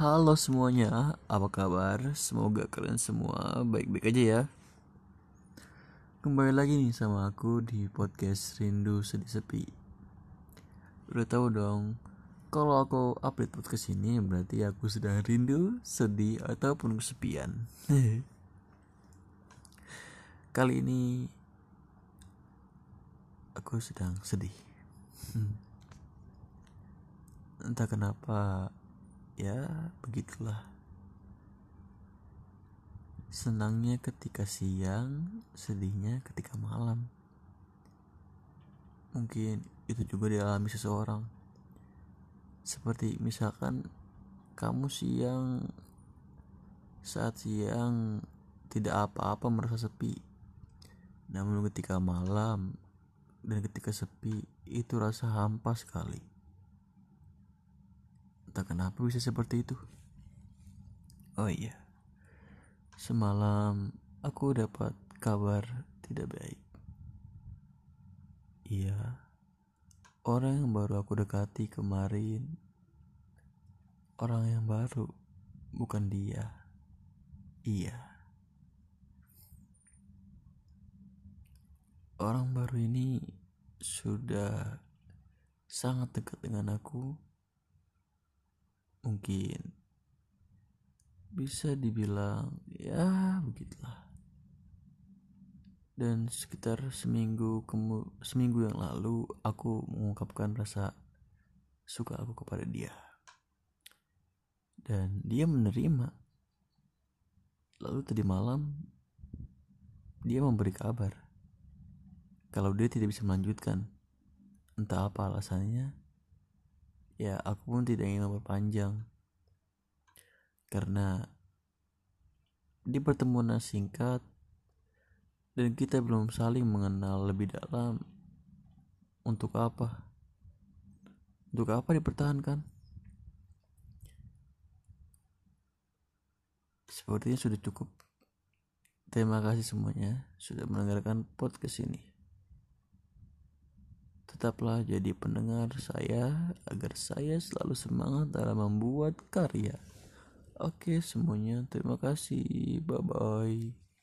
Halo semuanya, apa kabar? Semoga kalian semua baik-baik aja ya. Kembali lagi nih sama aku di podcast Rindu Sedih Sepi. Udah tahu dong, kalau aku upload podcast ini berarti aku sedang rindu, sedih ataupun kesepian. Kali ini aku sedang sedih. Entah kenapa ya begitulah. Senangnya ketika siang sedihnya ketika malam. Mungkin itu juga dialami seseorang. Seperti misalkan kamu siang saat siang tidak apa-apa merasa sepi. Namun ketika malam dan ketika sepi itu rasa hampa sekali Entah kenapa bisa seperti itu. Oh iya. Semalam aku dapat kabar tidak baik. Iya. Orang yang baru aku dekati kemarin orang yang baru bukan dia. Iya. Orang baru ini sudah sangat dekat dengan aku mungkin. Bisa dibilang ya begitulah. Dan sekitar seminggu kemu seminggu yang lalu aku mengungkapkan rasa suka aku kepada dia. Dan dia menerima. Lalu tadi malam dia memberi kabar. Kalau dia tidak bisa melanjutkan entah apa alasannya ya aku pun tidak ingin memperpanjang karena di pertemuan singkat dan kita belum saling mengenal lebih dalam untuk apa? Untuk apa dipertahankan? Sepertinya sudah cukup. Terima kasih semuanya sudah mendengarkan podcast ini Tetaplah jadi pendengar saya agar saya selalu semangat dalam membuat karya. Oke semuanya, terima kasih. Bye bye.